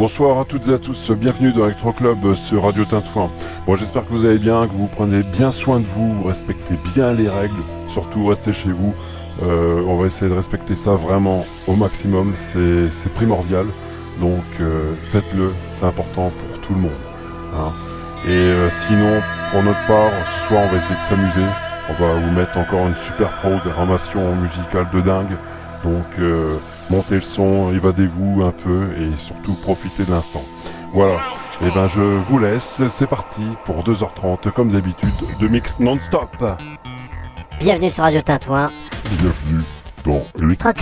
Bonsoir à toutes et à tous, bienvenue dans Electro Club sur Radio Tintouin. Bon, j'espère que vous allez bien, que vous prenez bien soin de vous, respectez bien les règles, surtout restez chez vous. Euh, on va essayer de respecter ça vraiment au maximum, c'est primordial. Donc euh, faites-le, c'est important pour tout le monde. Hein. Et euh, sinon, pour notre part, ce soir on va essayer de s'amuser. On va vous mettre encore une super programmation musicale de dingue. Donc montez le son, évadez-vous un peu et surtout profitez de l'instant. Voilà. Et eh ben je vous laisse, c'est parti pour 2h30 comme d'habitude de mix non-stop. Bienvenue sur Radio Tintouin. Bienvenue dans Electro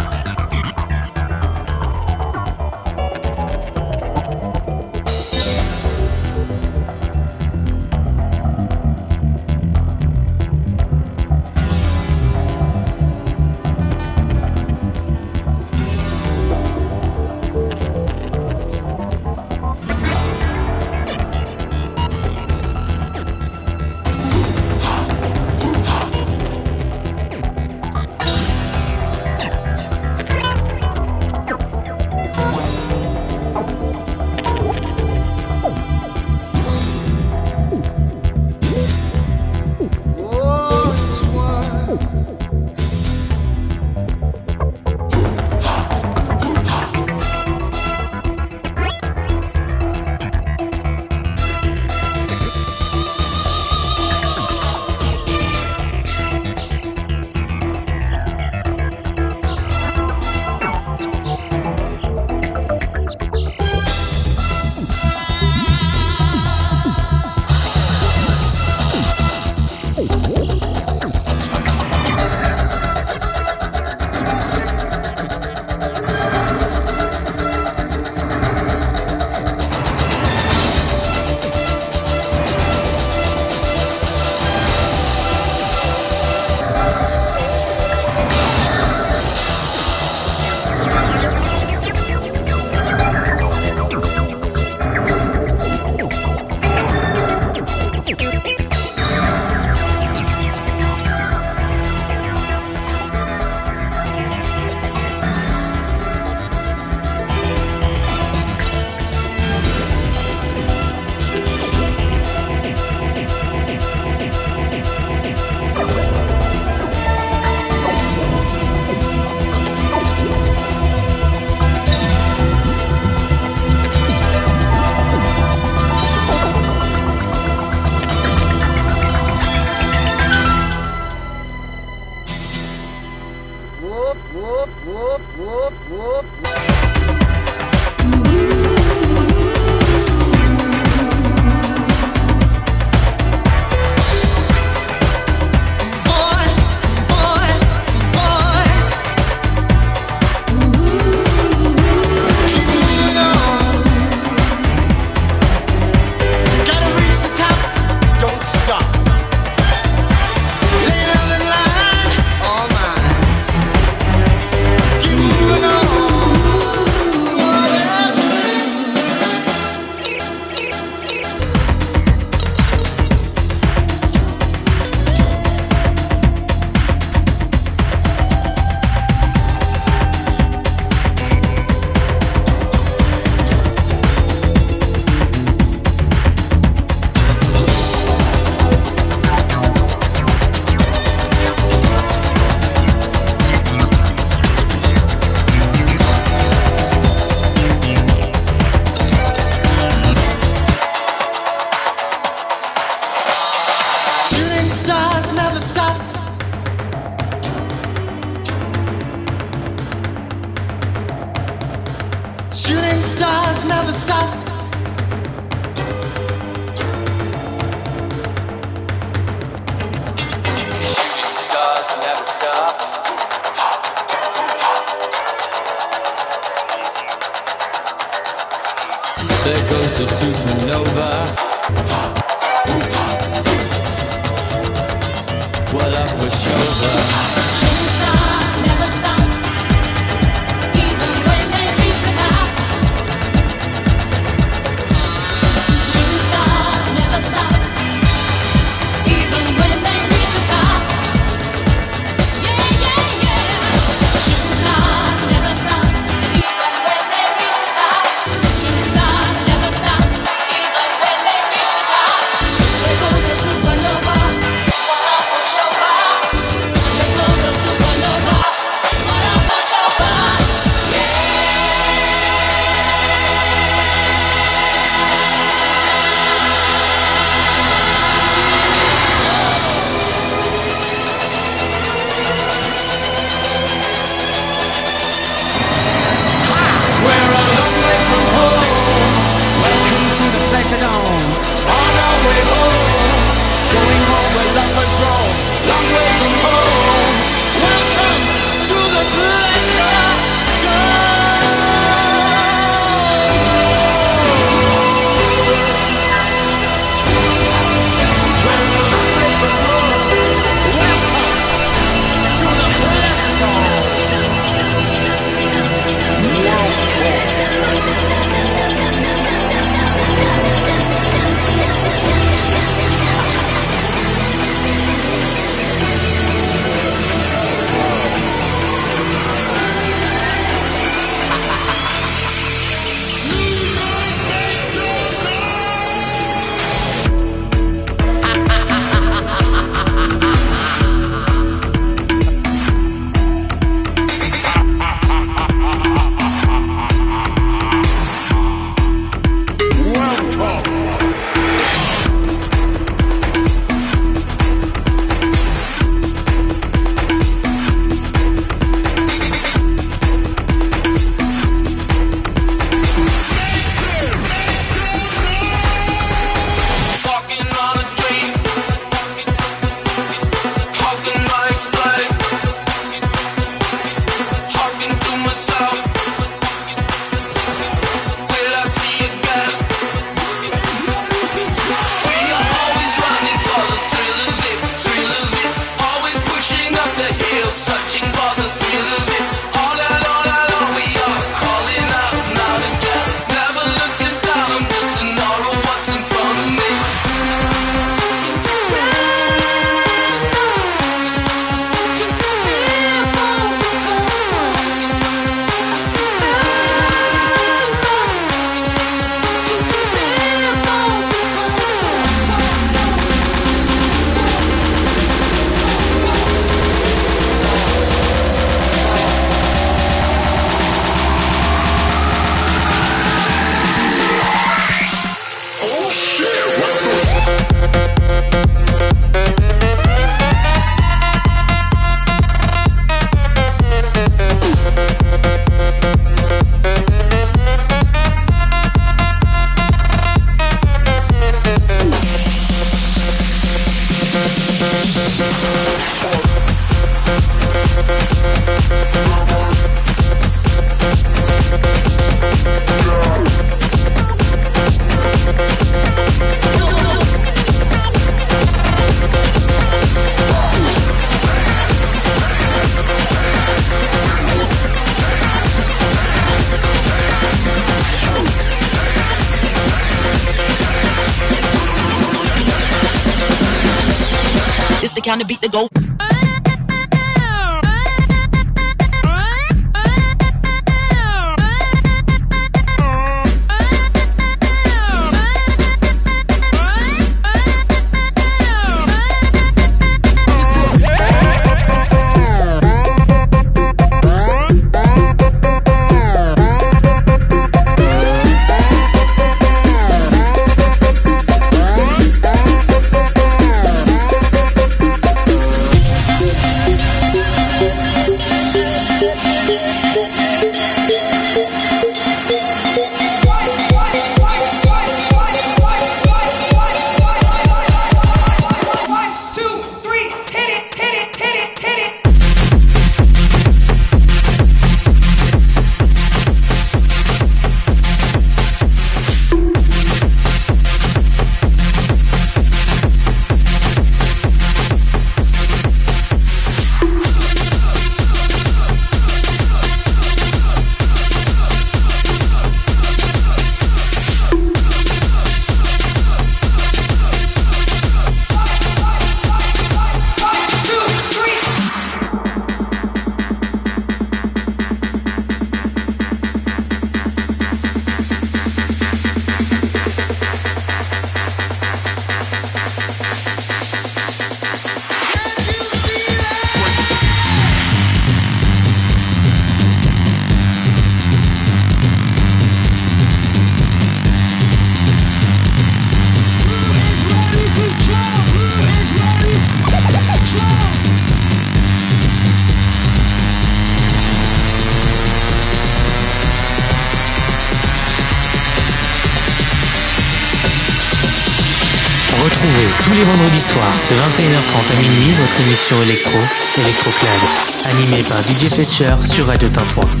de 21h30 à minuit, votre émission électro, Electroclad, animée par DJ Fetcher sur Radio Tintouin.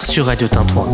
Sur Radio Tintouin.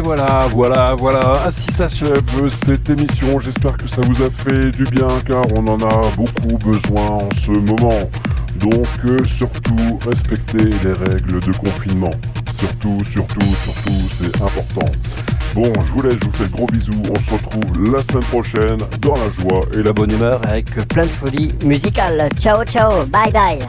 Et voilà, voilà, voilà, ainsi s'achève cette émission. J'espère que ça vous a fait du bien car on en a beaucoup besoin en ce moment. Donc euh, surtout, respectez les règles de confinement. Surtout, surtout, surtout, c'est important. Bon, je vous laisse, je vous fais gros bisous. On se retrouve la semaine prochaine dans la joie et la bonne humeur. Avec plein de folie musicale. Ciao, ciao, bye bye.